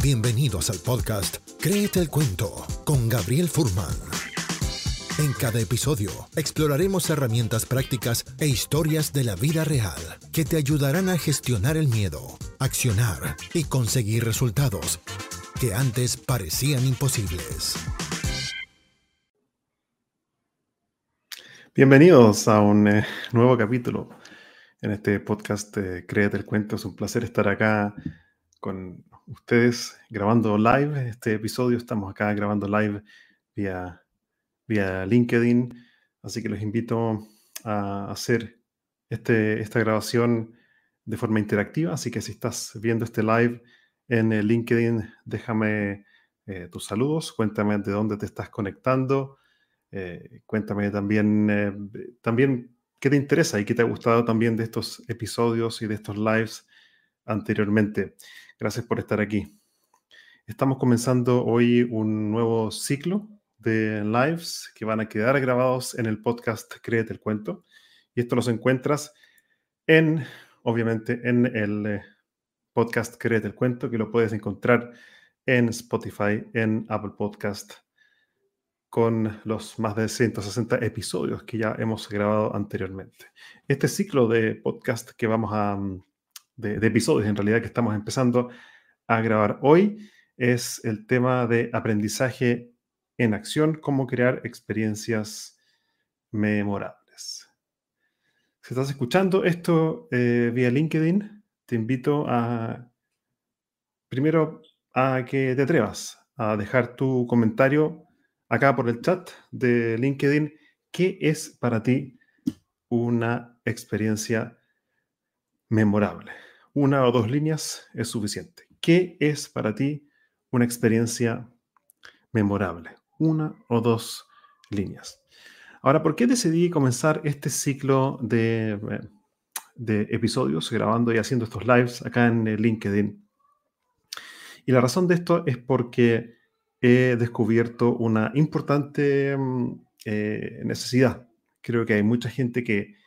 Bienvenidos al podcast Créete el Cuento con Gabriel Furman. En cada episodio exploraremos herramientas prácticas e historias de la vida real que te ayudarán a gestionar el miedo, accionar y conseguir resultados que antes parecían imposibles. Bienvenidos a un eh, nuevo capítulo en este podcast eh, Créete el Cuento. Es un placer estar acá con ustedes grabando live este episodio. Estamos acá grabando live vía, vía LinkedIn, así que los invito a hacer este, esta grabación de forma interactiva. Así que si estás viendo este live en LinkedIn, déjame eh, tus saludos, cuéntame de dónde te estás conectando, eh, cuéntame también, eh, también qué te interesa y qué te ha gustado también de estos episodios y de estos lives anteriormente. Gracias por estar aquí. Estamos comenzando hoy un nuevo ciclo de lives que van a quedar grabados en el podcast Créete el Cuento. Y esto los encuentras en, obviamente, en el eh, podcast Créete el Cuento, que lo puedes encontrar en Spotify, en Apple Podcast, con los más de 160 episodios que ya hemos grabado anteriormente. Este ciclo de podcast que vamos a de, episodios en realidad que estamos empezando a grabar hoy es el tema de aprendizaje en acción, cómo crear experiencias memorables. Si estás escuchando esto eh, vía LinkedIn, te invito a, primero, a que te atrevas a dejar tu comentario acá por el chat de LinkedIn. ¿Qué es para ti una experiencia memorable? Una o dos líneas es suficiente. ¿Qué es para ti una experiencia memorable? Una o dos líneas. Ahora, ¿por qué decidí comenzar este ciclo de, eh, episodios grabando y haciendo estos lives acá en LinkedIn? Y la razón de esto es porque he descubierto una importante mm, eh, necesidad. Creo que hay mucha gente que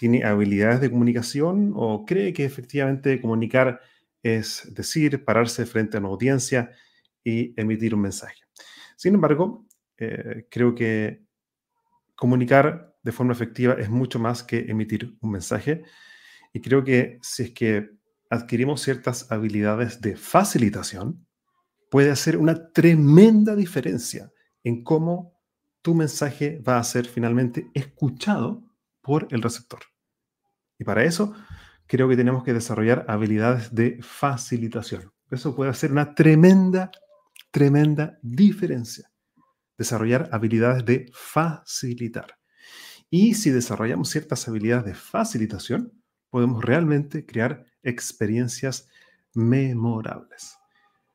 tiene habilidades de comunicación o cree que efectivamente comunicar es decir, pararse frente a una audiencia y emitir un mensaje. Sin embargo, eh, creo que comunicar de forma efectiva es mucho más que emitir un mensaje y creo que si es que adquirimos ciertas habilidades de facilitación, puede hacer una tremenda diferencia en cómo tu mensaje va a ser finalmente escuchado el receptor. Y para eso creo que tenemos que desarrollar habilidades de facilitación. Eso puede hacer una tremenda, tremenda diferencia. Desarrollar habilidades de facilitar. Y si desarrollamos ciertas habilidades de facilitación, podemos realmente crear experiencias memorables.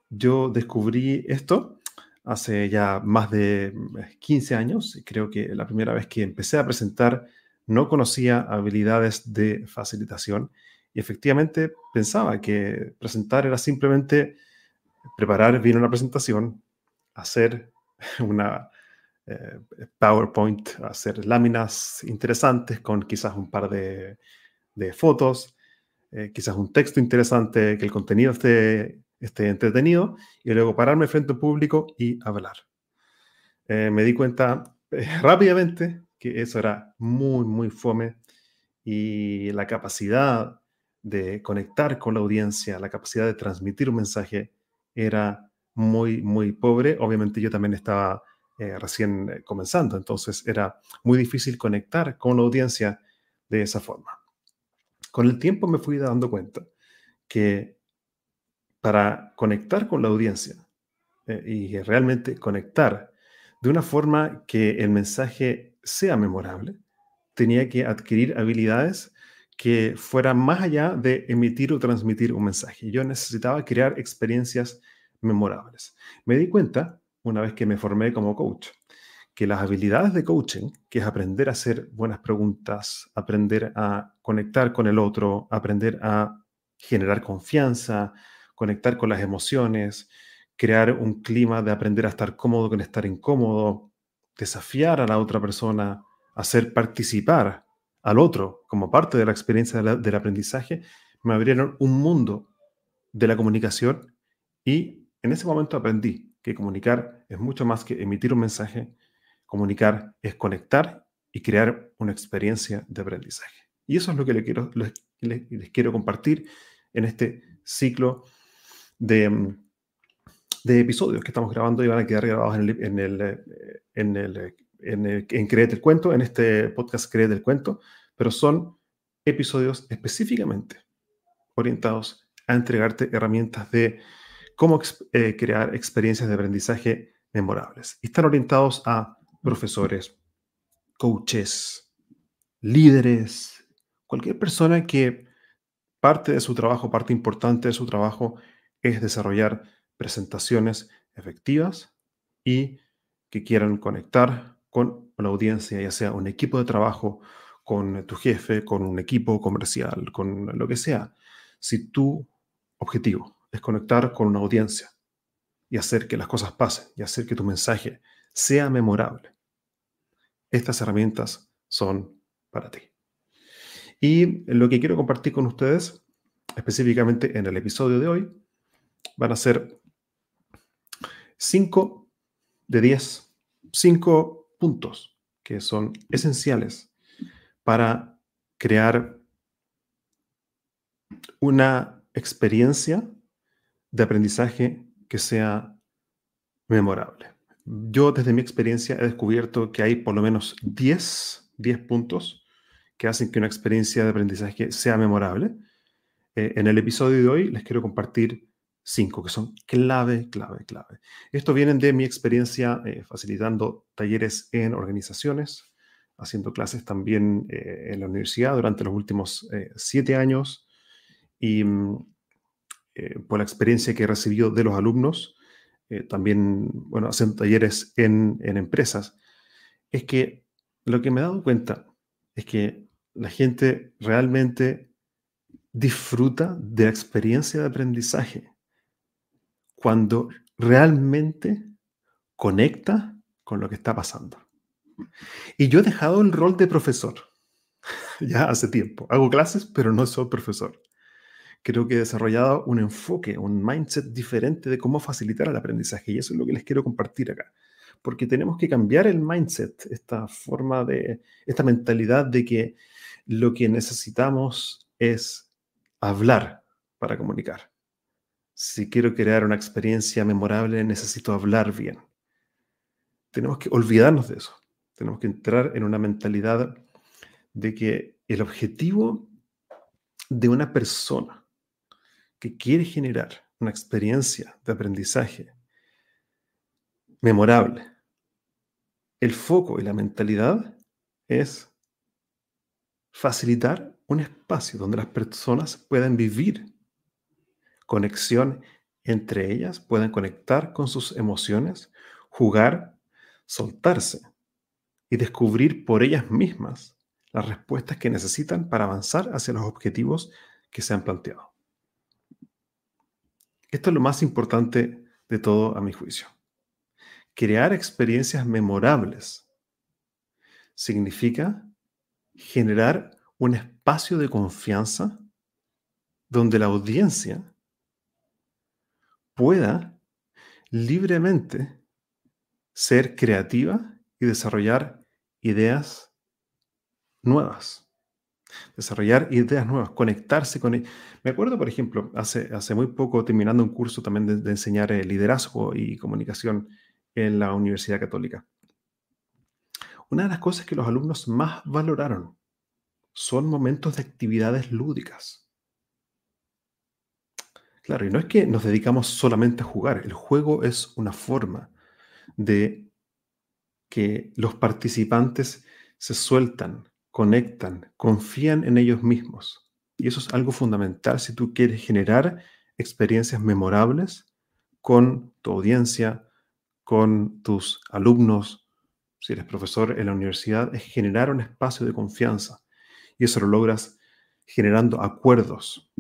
Yo descubrí esto hace ya más de 15 años. y Creo que la primera vez que empecé a presentar no conocía habilidades de facilitación y efectivamente pensaba que presentar era simplemente preparar bien una presentación, hacer una eh, PowerPoint, hacer láminas interesantes con quizás un par de, fotos, eh, quizás un texto interesante, que el contenido esté, esté entretenido y luego pararme frente al público y hablar. Eh, me di cuenta rápidamente eso era muy, muy fome y la capacidad de conectar con la audiencia, la capacidad de transmitir un mensaje era muy, muy pobre. Obviamente yo también estaba eh, recién eh, comenzando, entonces era muy difícil conectar con la audiencia de esa forma. Con el tiempo me fui dando cuenta que para conectar con la audiencia eh, y realmente conectar de una forma que el mensaje sea memorable, tenía que adquirir habilidades que fueran más allá de emitir o transmitir un mensaje. Yo necesitaba crear experiencias memorables. Me di cuenta, una vez que me formé como coach, que las habilidades de coaching, que es aprender a hacer buenas preguntas, aprender a conectar con el otro, aprender a generar confianza, conectar con las emociones, crear un clima de aprender a estar cómodo con estar incómodo, desafiar a la otra persona, hacer participar al otro como parte de la experiencia del aprendizaje, me abrieron un mundo de la comunicación y En ese momento aprendí que comunicar es mucho más que emitir un mensaje. Comunicar es conectar y crear una experiencia de aprendizaje. Y eso es lo que les quiero, compartir en este ciclo de, mm, de, episodios que estamos grabando y van a quedar grabados en el, en el, eh, en el, en, el, en Créete el Cuento, en este podcast Créete el Cuento, pero son episodios específicamente orientados a entregarte herramientas de cómo eh, crear experiencias de aprendizaje memorables. Y están orientados a profesores, coaches, líderes, cualquier persona que parte de su trabajo, parte importante de su trabajo es desarrollar presentaciones efectivas y que quieran conectar con una audiencia, ya sea un equipo de trabajo, con tu jefe, con un equipo comercial, con lo que sea. Si tu objetivo es conectar con una audiencia y hacer que las cosas pasen y hacer que tu mensaje sea memorable, estas herramientas son para ti. Y lo que quiero compartir con ustedes, específicamente en el episodio de hoy, van a ser 5 de 10, 5 puntos que son esenciales para crear una experiencia de aprendizaje que sea memorable. Yo desde mi experiencia he descubierto que hay por lo menos 10, 10 puntos que hacen que una experiencia de aprendizaje sea memorable. Eh, en el episodio de hoy les quiero compartir cinco que son clave, clave, clave. Esto viene de mi experiencia eh, facilitando talleres en organizaciones, haciendo clases también eh, en la universidad durante los últimos siete años y mm, por la experiencia que he recibido de los alumnos, también, bueno, haciendo talleres en, en empresas, es que lo que me he dado cuenta es que la gente realmente disfruta de la experiencia de aprendizaje cuando realmente conecta con lo que está pasando. Y yo he dejado el rol de profesor ya hace tiempo. Hago clases, pero no soy profesor. Creo que he desarrollado un enfoque, un mindset diferente de cómo facilitar el aprendizaje. Y eso es lo que les quiero compartir acá. Porque tenemos que cambiar el mindset, esta forma de, esta mentalidad de que lo que necesitamos es hablar para comunicar. Si quiero crear una experiencia memorable, necesito hablar bien. Tenemos que olvidarnos de eso. Tenemos que entrar en una mentalidad de que el objetivo de una persona que quiere generar una experiencia de aprendizaje memorable, el foco y la mentalidad es facilitar un espacio donde las personas puedan vivir conexión entre ellas, puedan conectar con sus emociones, jugar, soltarse y descubrir por ellas mismas las respuestas que necesitan para avanzar hacia los objetivos que se han planteado. Esto es lo más importante de todo a mi juicio. Crear experiencias memorables significa generar un espacio de confianza donde la audiencia pueda libremente ser creativa y desarrollar ideas nuevas. Desarrollar ideas nuevas, conectarse con... E-, Me acuerdo, por ejemplo, hace, hace muy poco, terminando un curso también de, enseñar eh, liderazgo y comunicación en la Universidad Católica una de las cosas que los alumnos más valoraron son momentos de actividades lúdicas. Claro, y no es que nos dedicamos solamente a jugar, el juego es una forma de que los participantes se sueltan, conectan, confían en ellos mismos. Y eso es algo fundamental si tú quieres generar experiencias memorables con tu audiencia, con tus alumnos, si eres profesor en la universidad, es generar un espacio de confianza. Y eso lo logras generando acuerdos,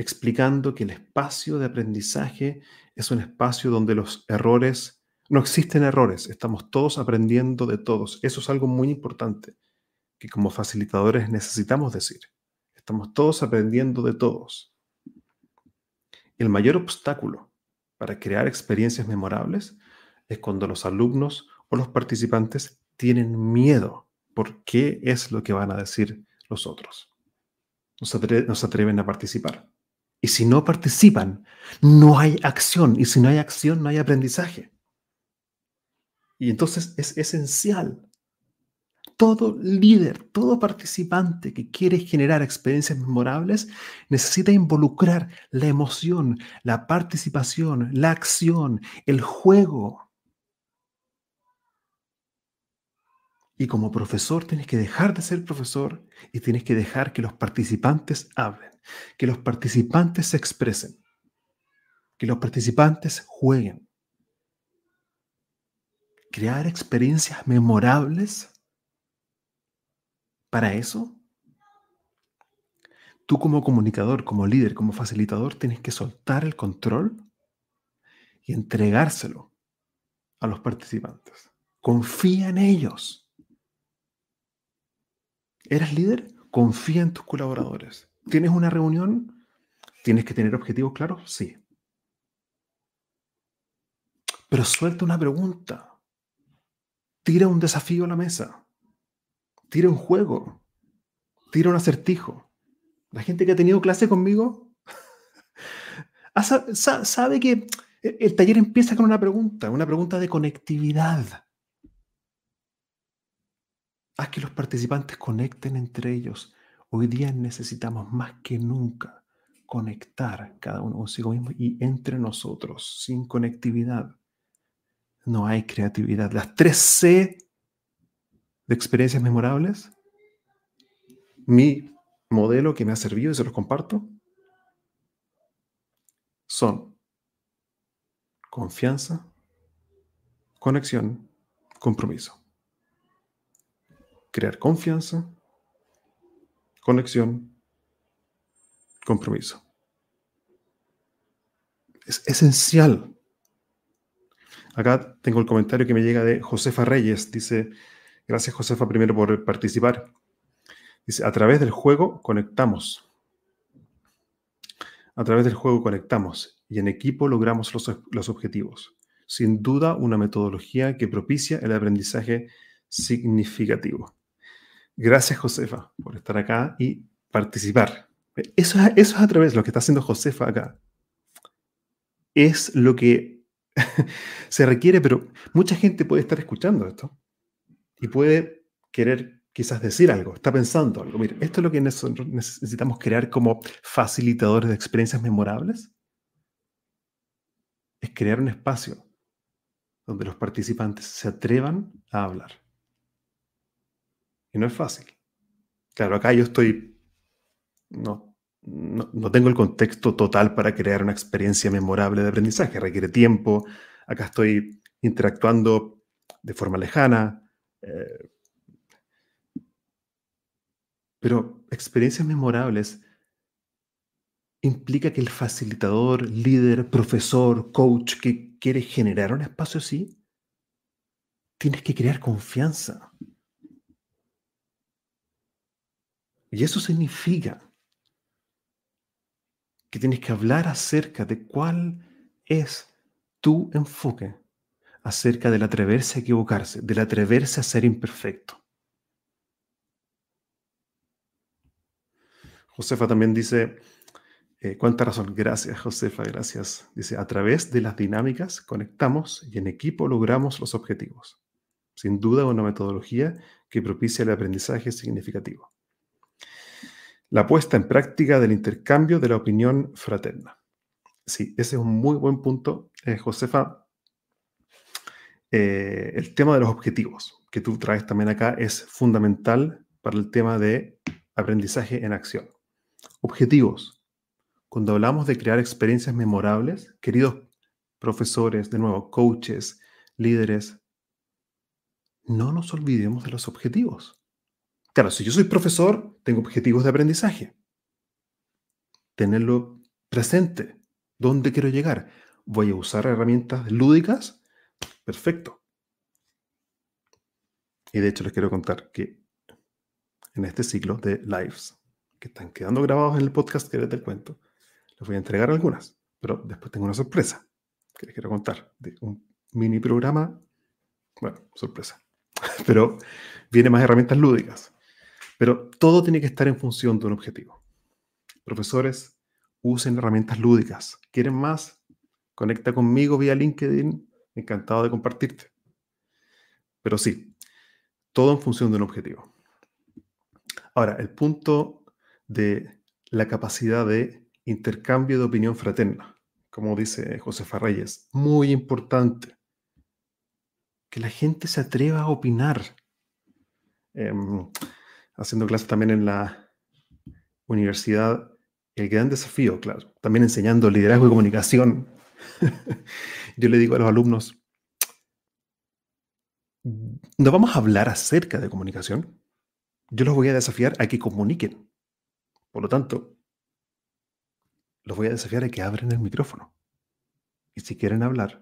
explicando que el espacio de aprendizaje es un espacio donde los errores, no existen errores, estamos todos aprendiendo de todos. Eso es algo muy importante que como facilitadores necesitamos decir. Estamos todos aprendiendo de todos. El mayor obstáculo para crear experiencias memorables es cuando los alumnos o los participantes tienen miedo por qué es lo que van a decir los otros. No se, atreven a participar. Y si no participan, no hay acción. Y si no hay acción, no hay aprendizaje. Y entonces es esencial. Todo líder, todo participante que quiere generar experiencias memorables necesita involucrar la emoción, la participación, la acción, el juego, Y como profesor tienes que dejar de ser profesor y tienes que dejar que los participantes hablen, que los participantes se expresen, que los participantes jueguen. Crear experiencias memorables. Para eso, tú como comunicador, como líder, como facilitador, tienes que soltar el control y entregárselo a los participantes. Confía en ellos. ¿Eres líder? Confía en tus colaboradores. ¿Tienes una reunión? ¿Tienes que tener objetivos claros? Sí. Pero suelta una pregunta. Tira un desafío a la mesa. Tira un juego. Tira un acertijo. La gente que ha tenido clase conmigo sabe que el taller empieza con una pregunta, una pregunta de conectividad. Haz que los participantes conecten entre ellos. Hoy día necesitamos más que nunca conectar cada uno consigo mismo y entre nosotros. Sin conectividad no hay creatividad. Las tres C de experiencias memorables, mi modelo que me ha servido y se los comparto, son confianza, conexión, compromiso crear confianza, conexión, compromiso. Es esencial. Acá tengo el comentario que me llega de Josefa Reyes. Dice, gracias Josefa primero por participar. Dice, a través del juego conectamos. A través del juego conectamos y en equipo logramos los, los objetivos. Sin duda, una metodología que propicia el aprendizaje significativo. Gracias, Josefa, por estar acá y participar. Eso, es a través de lo que está haciendo Josefa acá. Es lo que se requiere, pero mucha gente puede estar escuchando esto y puede querer quizás decir algo, está pensando algo. Mira, esto es lo que necesitamos crear como facilitadores de experiencias memorables. Es crear un espacio donde los participantes se atrevan a hablar. Y no es fácil. Claro, acá yo estoy, no, no, tengo el contexto total para crear una experiencia memorable de aprendizaje. Requiere tiempo. Acá estoy interactuando de forma lejana. Eh, pero experiencias memorables implica que el facilitador, líder, profesor, coach que quiere generar un espacio así, tienes que crear confianza. Y eso significa que tienes que hablar acerca de cuál es tu enfoque acerca del atreverse a equivocarse, del atreverse a ser imperfecto. Josefa también dice, eh, cuánta razón, gracias Josefa, gracias. Dice, a través de las dinámicas conectamos y en equipo logramos los objetivos. Sin duda una metodología que propicia el aprendizaje significativo la puesta en práctica del intercambio de la opinión fraterna. Sí, ese es un muy buen punto, eh, Josefa. Eh, el tema de los objetivos que tú traes también acá es fundamental para el tema de aprendizaje en acción. Objetivos. Cuando hablamos de crear experiencias memorables, queridos profesores, de nuevo, coaches, líderes, no nos olvidemos de los objetivos. Claro, si yo soy profesor, tengo objetivos de aprendizaje. Tenerlo presente. ¿Dónde quiero llegar? ¿Voy a usar herramientas lúdicas? Perfecto. Y de hecho les quiero contar que en este ciclo de lives que están quedando grabados en el podcast que les del cuento, les voy a entregar algunas, pero después tengo una sorpresa que les quiero contar, de un mini programa. Bueno, sorpresa. Pero viene más herramientas lúdicas. Pero todo tiene que estar en función de un objetivo. Profesores, usen herramientas lúdicas. ¿Quieren más? Conecta conmigo vía LinkedIn. Encantado de compartirte. Pero sí, todo en función de un objetivo. Ahora, el punto de la capacidad de intercambio de opinión fraterna, como dice Josefa Reyes, muy importante. Que la gente se atreva a opinar. Em, haciendo clases también en la universidad, el gran desafío, claro, también enseñando liderazgo y comunicación. Yo le digo a los alumnos, no vamos a hablar acerca de comunicación. Yo los voy a desafiar a que comuniquen. Por lo tanto, los voy a desafiar a que abren el micrófono. Y si quieren hablar,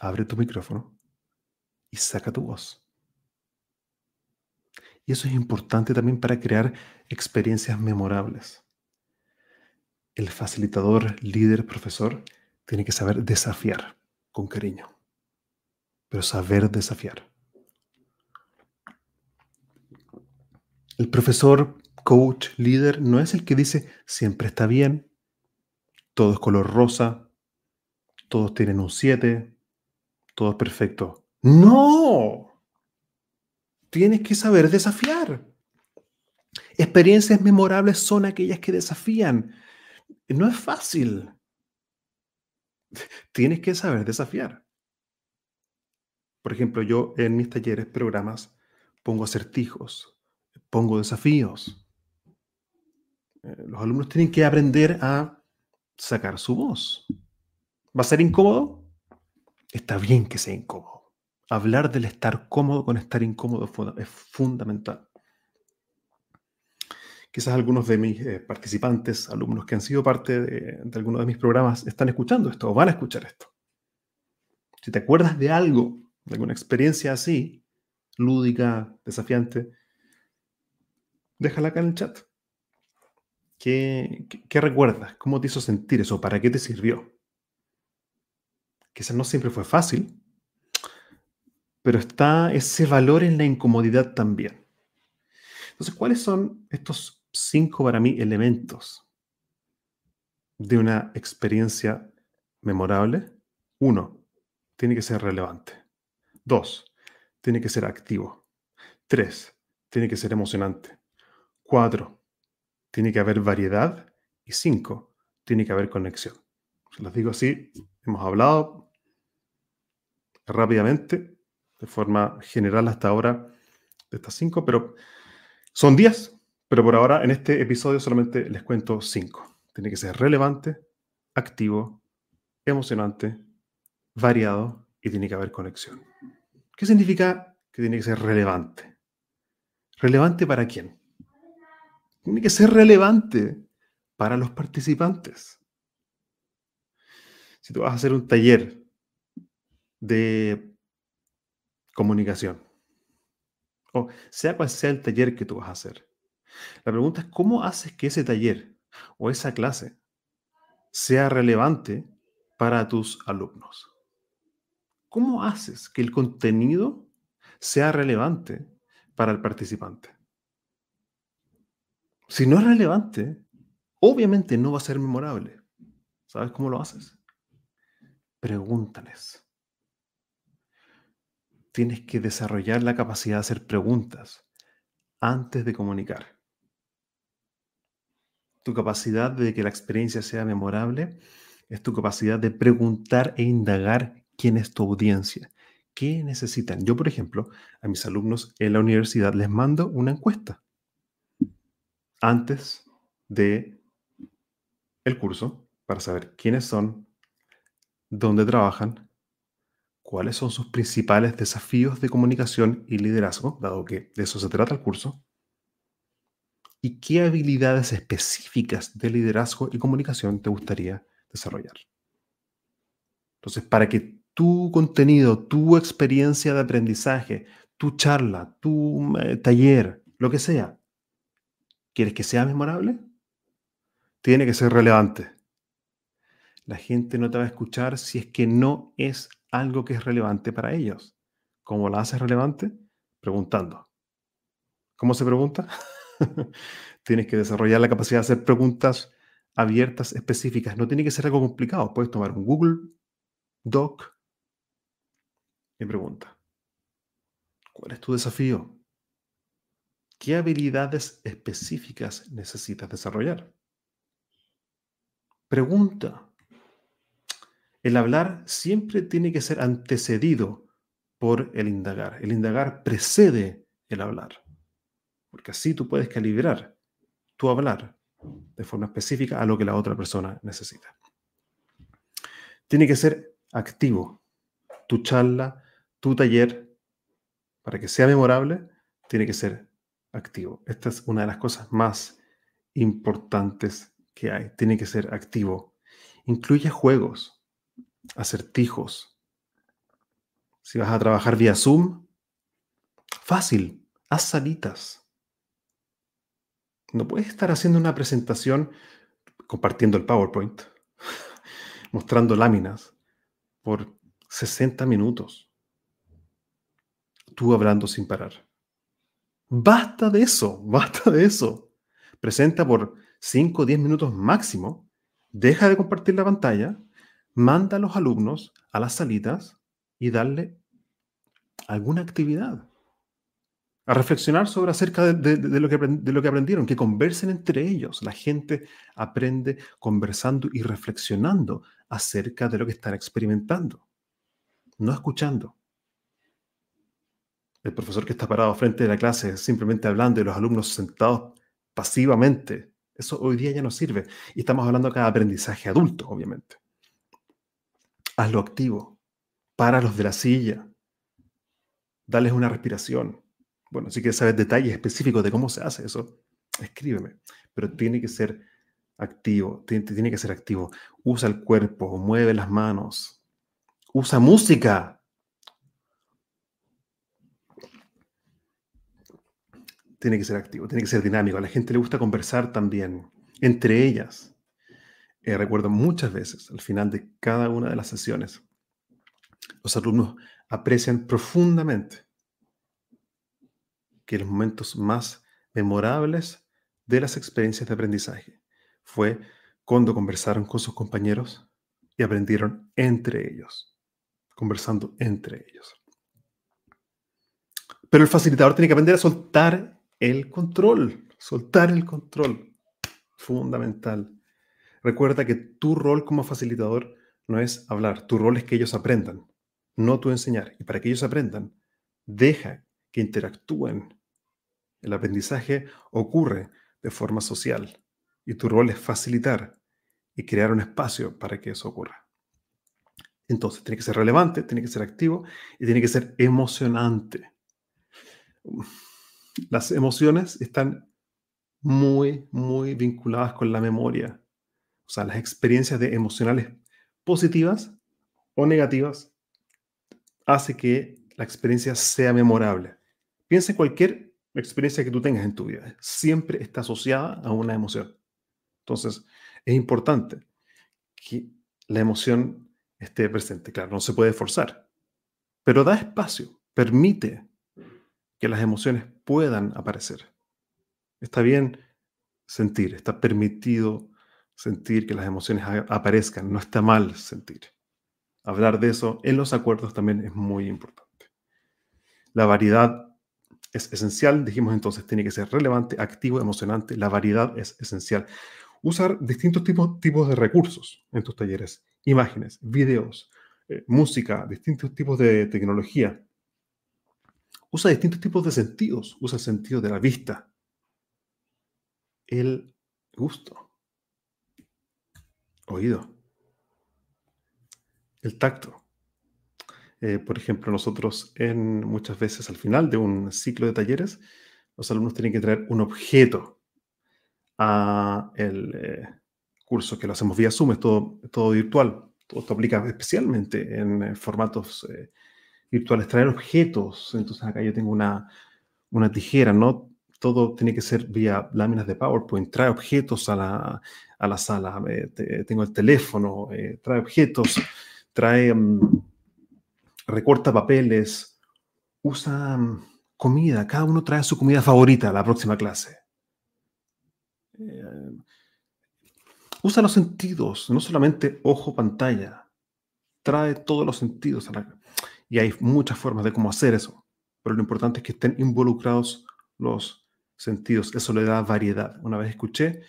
abre tu micrófono y saca tu voz. Y eso es importante también para crear experiencias memorables. El facilitador, líder, profesor, tiene que saber desafiar con cariño, pero saber desafiar. El profesor, coach, líder, no es el que dice siempre está bien, todo es color rosa, todos tienen un 7, todo es perfecto. No, tienes que saber desafiar. Experiencias memorables son aquellas que desafían. No es fácil. Tienes que saber desafiar. Por ejemplo, yo en mis talleres, programas, pongo acertijos, pongo desafíos. Eh, los alumnos tienen que aprender a sacar su voz. ¿Va a ser incómodo? Está bien que sea incómodo. Hablar del estar cómodo con estar incómodo es fundamental. Quizás algunos de mis eh, participantes, alumnos que han sido parte de, de alguno de mis programas, están escuchando esto o van a escuchar esto. Si te acuerdas de algo, de alguna experiencia así, lúdica, desafiante, déjala acá en el chat. ¿Qué, qué, recuerdas? ¿Cómo te hizo sentir eso? ¿Para qué te sirvió? Quizás no siempre fue fácil, pero está ese valor en la incomodidad también. Entonces, ¿cuáles son estos cinco para mí elementos de una experiencia memorable? Uno, tiene que ser relevante. Dos, tiene que ser activo. Tres, tiene que ser emocionante. Cuatro, tiene que haber variedad. Y cinco, tiene que haber conexión. Se los digo así, hemos hablado rápidamente, de forma general hasta ahora, de estas cinco, pero son diez, pero por ahora en este episodio solamente les cuento cinco. Tiene que ser relevante, activo, emocionante, variado y tiene que haber conexión. ¿Qué significa que tiene que ser relevante? ¿Relevante para quién? Tiene que ser relevante para los participantes. Si tú vas a hacer un taller de comunicación, o sea cual sea el taller que tú vas a hacer, la pregunta es cómo haces que ese taller o esa clase sea relevante para tus alumnos. ¿Cómo haces que el contenido sea relevante para el participante? Si no es relevante, obviamente no va a ser memorable. ¿Sabes cómo lo haces? Pregúntales. Tienes que desarrollar la capacidad de hacer preguntas antes de comunicar. Tu capacidad de que la experiencia sea memorable es tu capacidad de preguntar e indagar quién es tu audiencia, qué necesitan. Yo, por ejemplo, a mis alumnos en la universidad les mando una encuesta antes de el curso para saber quiénes son, dónde trabajan, cuáles son sus principales desafíos de comunicación y liderazgo, dado que de eso se trata el curso, y qué habilidades específicas de liderazgo y comunicación te gustaría desarrollar. Entonces, para que tu contenido, tu experiencia de aprendizaje, tu charla, tu eh, taller, lo que sea, ¿Quieres que sea memorable? Tiene que ser relevante. La gente no te va a escuchar si es que no es algo que es relevante para ellos. ¿Cómo la haces relevante? Preguntando. ¿Cómo se pregunta? Tienes que desarrollar la capacidad de hacer preguntas abiertas, específicas. No tiene que ser algo complicado. Puedes tomar un Google Doc y pregunta. ¿Cuál es tu desafío? ¿Qué habilidades específicas necesitas desarrollar? Pregunta. El hablar siempre tiene que ser antecedido por el indagar. El indagar precede el hablar, porque así tú puedes calibrar tu hablar de forma específica a lo que la otra persona necesita. Tiene que ser activo. Tu charla, tu taller, para que sea memorable, tiene que ser activo. Esta es una de las cosas más importantes que hay. Tiene que ser activo. Incluye juegos, acertijos. Si vas a trabajar vía Zoom, fácil, haz salitas. No puedes estar haciendo una presentación compartiendo el PowerPoint, mostrando láminas por 60 minutos. Tú hablando sin parar. Basta de eso, basta de eso. Presenta por 5 o 10 minutos máximo, deja de compartir la pantalla, manda a los alumnos a las salitas y darle alguna actividad a reflexionar sobre acerca de, lo que, de lo que aprendieron, que conversen entre ellos. La gente aprende conversando y reflexionando acerca de lo que están experimentando, no escuchando. El profesor que está parado frente de la clase simplemente hablando y los alumnos sentados pasivamente, eso hoy día ya no sirve. Y estamos hablando acá de aprendizaje adulto, obviamente. Hazlo activo, los de la silla, dales una respiración, bueno, si quieres saber detalles específicos de cómo se hace eso, escríbeme. Pero tiene que ser activo, tiene, tiene que ser activo. Usa el cuerpo, mueve las manos, usa música. Tiene que ser activo, tiene que ser dinámico. A la gente le gusta conversar también entre ellas. Eh, recuerdo muchas veces al final de cada una de las sesiones, los alumnos aprecian profundamente que los momentos más memorables de las experiencias de aprendizaje fue cuando conversaron con sus compañeros y aprendieron entre ellos, conversando entre ellos. Pero el facilitador tiene que aprender a soltar el control, soltar el control, fundamental. Recuerda que tu rol como facilitador no es hablar, tu rol es que ellos aprendan, no tú enseñar. Y para que ellos aprendan, deja que interactúen el aprendizaje ocurre de forma social y tu rol es facilitar y crear un espacio para que eso ocurra. Entonces, tiene que ser relevante, tiene que ser activo y tiene que ser emocionante. Las emociones están muy, muy vinculadas con la memoria. O sea, las experiencias de emocionales positivas o negativas hace que la experiencia sea memorable. Piensa en cualquier experiencia que tú tengas en tu vida siempre está asociada a una emoción. Entonces, es importante que la emoción esté presente. Claro, no se puede forzar, pero da espacio, permite que las emociones puedan aparecer. Está bien sentir, está permitido sentir que las emociones aparezcan, no está mal sentir. Hablar de eso en los acuerdos también es muy importante. La variedad es esencial. Dijimos entonces, tiene que ser relevante, activo, emocionante. La variedad es esencial. Usar distintos tipos, tipos de recursos en tus talleres. Imágenes, videos, eh, música, distintos tipos de tecnología. Usa distintos tipos de sentidos. Usa el sentido de la vista, el gusto, oído, el tacto, eh, por ejemplo, nosotros en, muchas veces al final de un ciclo de talleres, los alumnos tienen que traer un objeto a el eh, curso que lo hacemos vía Zoom, es todo, todo virtual. Esto aplica especialmente en eh, formatos virtuales. Traer objetos. Entonces acá yo tengo una, una tijera, no todo tiene que ser vía láminas de PowerPoint, trae objetos a la, a la sala, eh, tengo el teléfono, eh, trae objetos, trae, mm, recorta papeles, usa mm, comida, cada uno trae su comida favorita a la próxima clase. Eh, usa los sentidos, no solamente ojo, pantalla, trae todos los sentidos a la... Y hay muchas formas de cómo hacer eso, pero lo importante es que estén involucrados los sentidos, eso le da variedad. Una vez escuché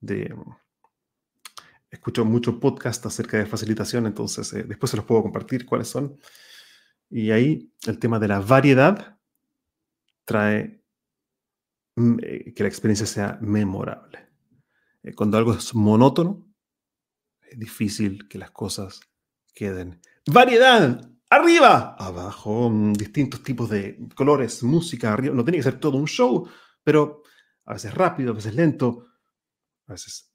de escucho muchos podcasts acerca de facilitación, entonces eh, después se los puedo compartir cuáles son. Y ahí el tema de la variedad trae mm, eh, que la experiencia sea memorable. Eh, cuando algo es monótono, es difícil que las cosas queden. Variedad, arriba, abajo, mm, distintos tipos de colores, música, arriba. No tiene que ser todo un show, pero a veces rápido, a veces lento, a veces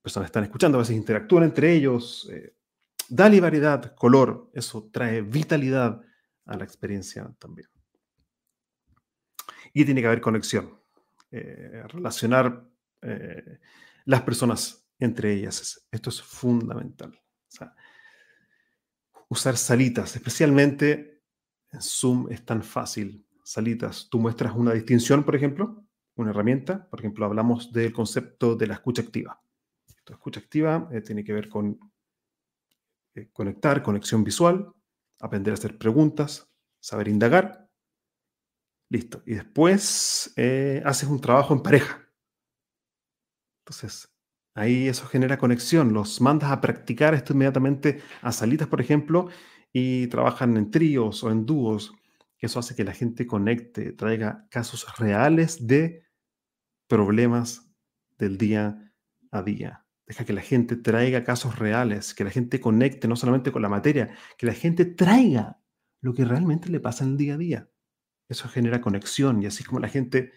personas están escuchando, a veces interactúan entre ellos. Eh, dale variedad, color, eso trae vitalidad a la experiencia también. Y tiene que haber conexión, eh, relacionar eh, las personas entre ellas. Esto es fundamental. usar salitas, especialmente en Zoom es tan fácil. Salitas, tú muestras una distinción, por ejemplo, una herramienta, por ejemplo, hablamos del concepto de la escucha activa escucha activa eh, tiene que ver con eh, conectar, conexión visual, aprender a hacer preguntas, saber indagar. Listo. Y después eh, haces un trabajo en pareja. Entonces, ahí eso genera conexión. Los mandas a practicar esto inmediatamente a salitas, por ejemplo, y trabajan en tríos o en dúos. Eso hace que la gente conecte, traiga casos reales de problemas del día a día. Deja que la gente traiga casos reales, que la gente conecte no solamente con la materia, que la gente traiga lo que realmente le pasa en el día a día. Eso genera conexión y así como la gente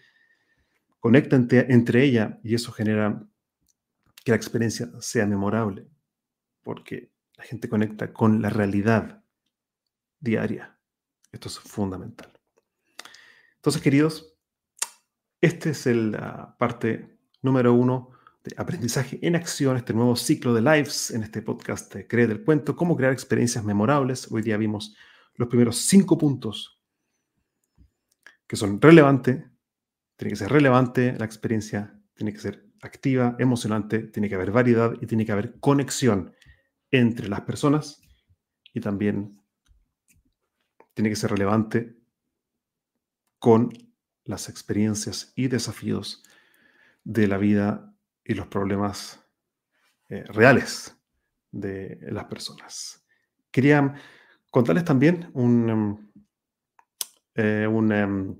conecta entre, ella y eso genera que la experiencia sea memorable, porque la gente conecta con la realidad diaria. Esto es fundamental. Entonces, queridos, esta es la parte número uno de aprendizaje en acción, este nuevo ciclo de lives en este podcast de Cree del Cuento, cómo crear experiencias memorables. Hoy día vimos los primeros cinco puntos que son relevantes, tiene que ser relevante la experiencia, tiene que ser activa, emocionante, tiene que haber variedad y tiene que haber conexión entre las personas y también tiene que ser relevante con las experiencias y desafíos de la vida y los problemas eh, reales de las personas. Quería contarles también un, em, eh, un, em,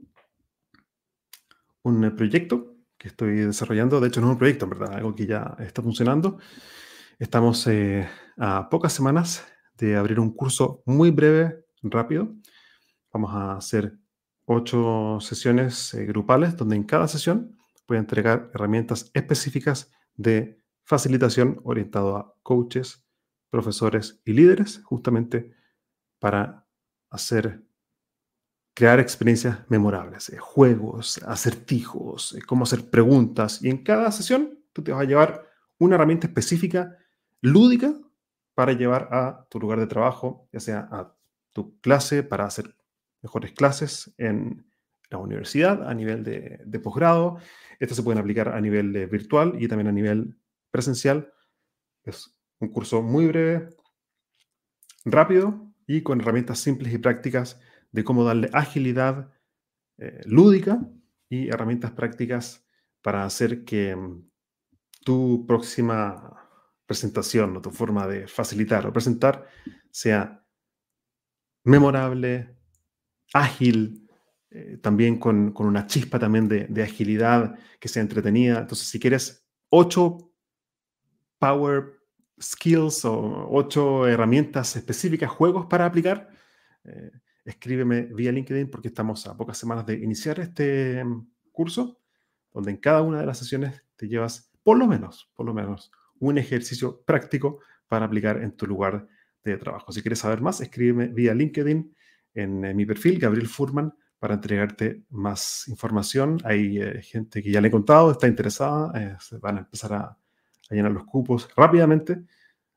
un, proyecto que estoy desarrollando. De hecho, no es un proyecto, en verdad, algo que ya está funcionando. Estamos eh, a pocas semanas de abrir un curso muy breve, rápido. Vamos a hacer ocho sesiones grupales, donde en cada sesión voy a entregar herramientas específicas de facilitación orientado a coaches, profesores y líderes, justamente para hacer, crear experiencias memorables, eh, juegos, acertijos, eh, cómo hacer preguntas. Y en cada sesión tú te vas a llevar una herramienta específica, lúdica, para llevar a tu lugar de trabajo, ya sea a tu clase, para hacer mejores clases en la universidad, a nivel de, posgrado, estas se pueden aplicar a nivel virtual y también a nivel presencial. Es un curso muy breve, rápido y con herramientas simples y prácticas de cómo darle agilidad eh, lúdica y herramientas prácticas para hacer que mm, tu próxima presentación o tu forma de facilitar o presentar sea memorable, ágil, eh, también con, una chispa también de, agilidad, que sea entretenida. Entonces, si quieres ocho power skills o ocho herramientas específicas, juegos para aplicar, eh, escríbeme vía LinkedIn porque estamos a pocas semanas de iniciar este mm, curso, donde en cada una de las sesiones te llevas por lo menos, por lo menos, un ejercicio práctico para aplicar en tu lugar de trabajo. Si quieres saber más, escríbeme vía LinkedIn en, en mi perfil, Gabriel Furman, para entregarte más información. Hay eh, gente que ya le he contado, está interesada, eh, se van a empezar a, a, llenar los cupos rápidamente.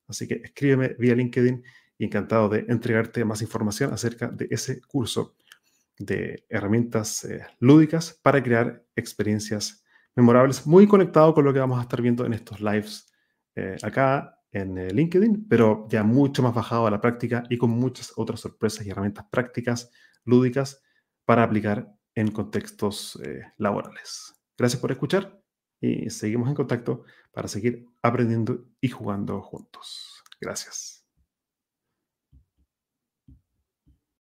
Así que escríbeme vía LinkedIn y encantado de entregarte más información acerca de ese curso de herramientas eh, lúdicas para crear experiencias memorables, muy conectado con lo que vamos a estar viendo en estos lives eh, acá en eh, LinkedIn, pero ya mucho más bajado a la práctica y con muchas otras sorpresas y herramientas prácticas, lúdicas, para aplicar en contextos laborales. Gracias por escuchar y seguimos en contacto para seguir aprendiendo y jugando juntos. Gracias.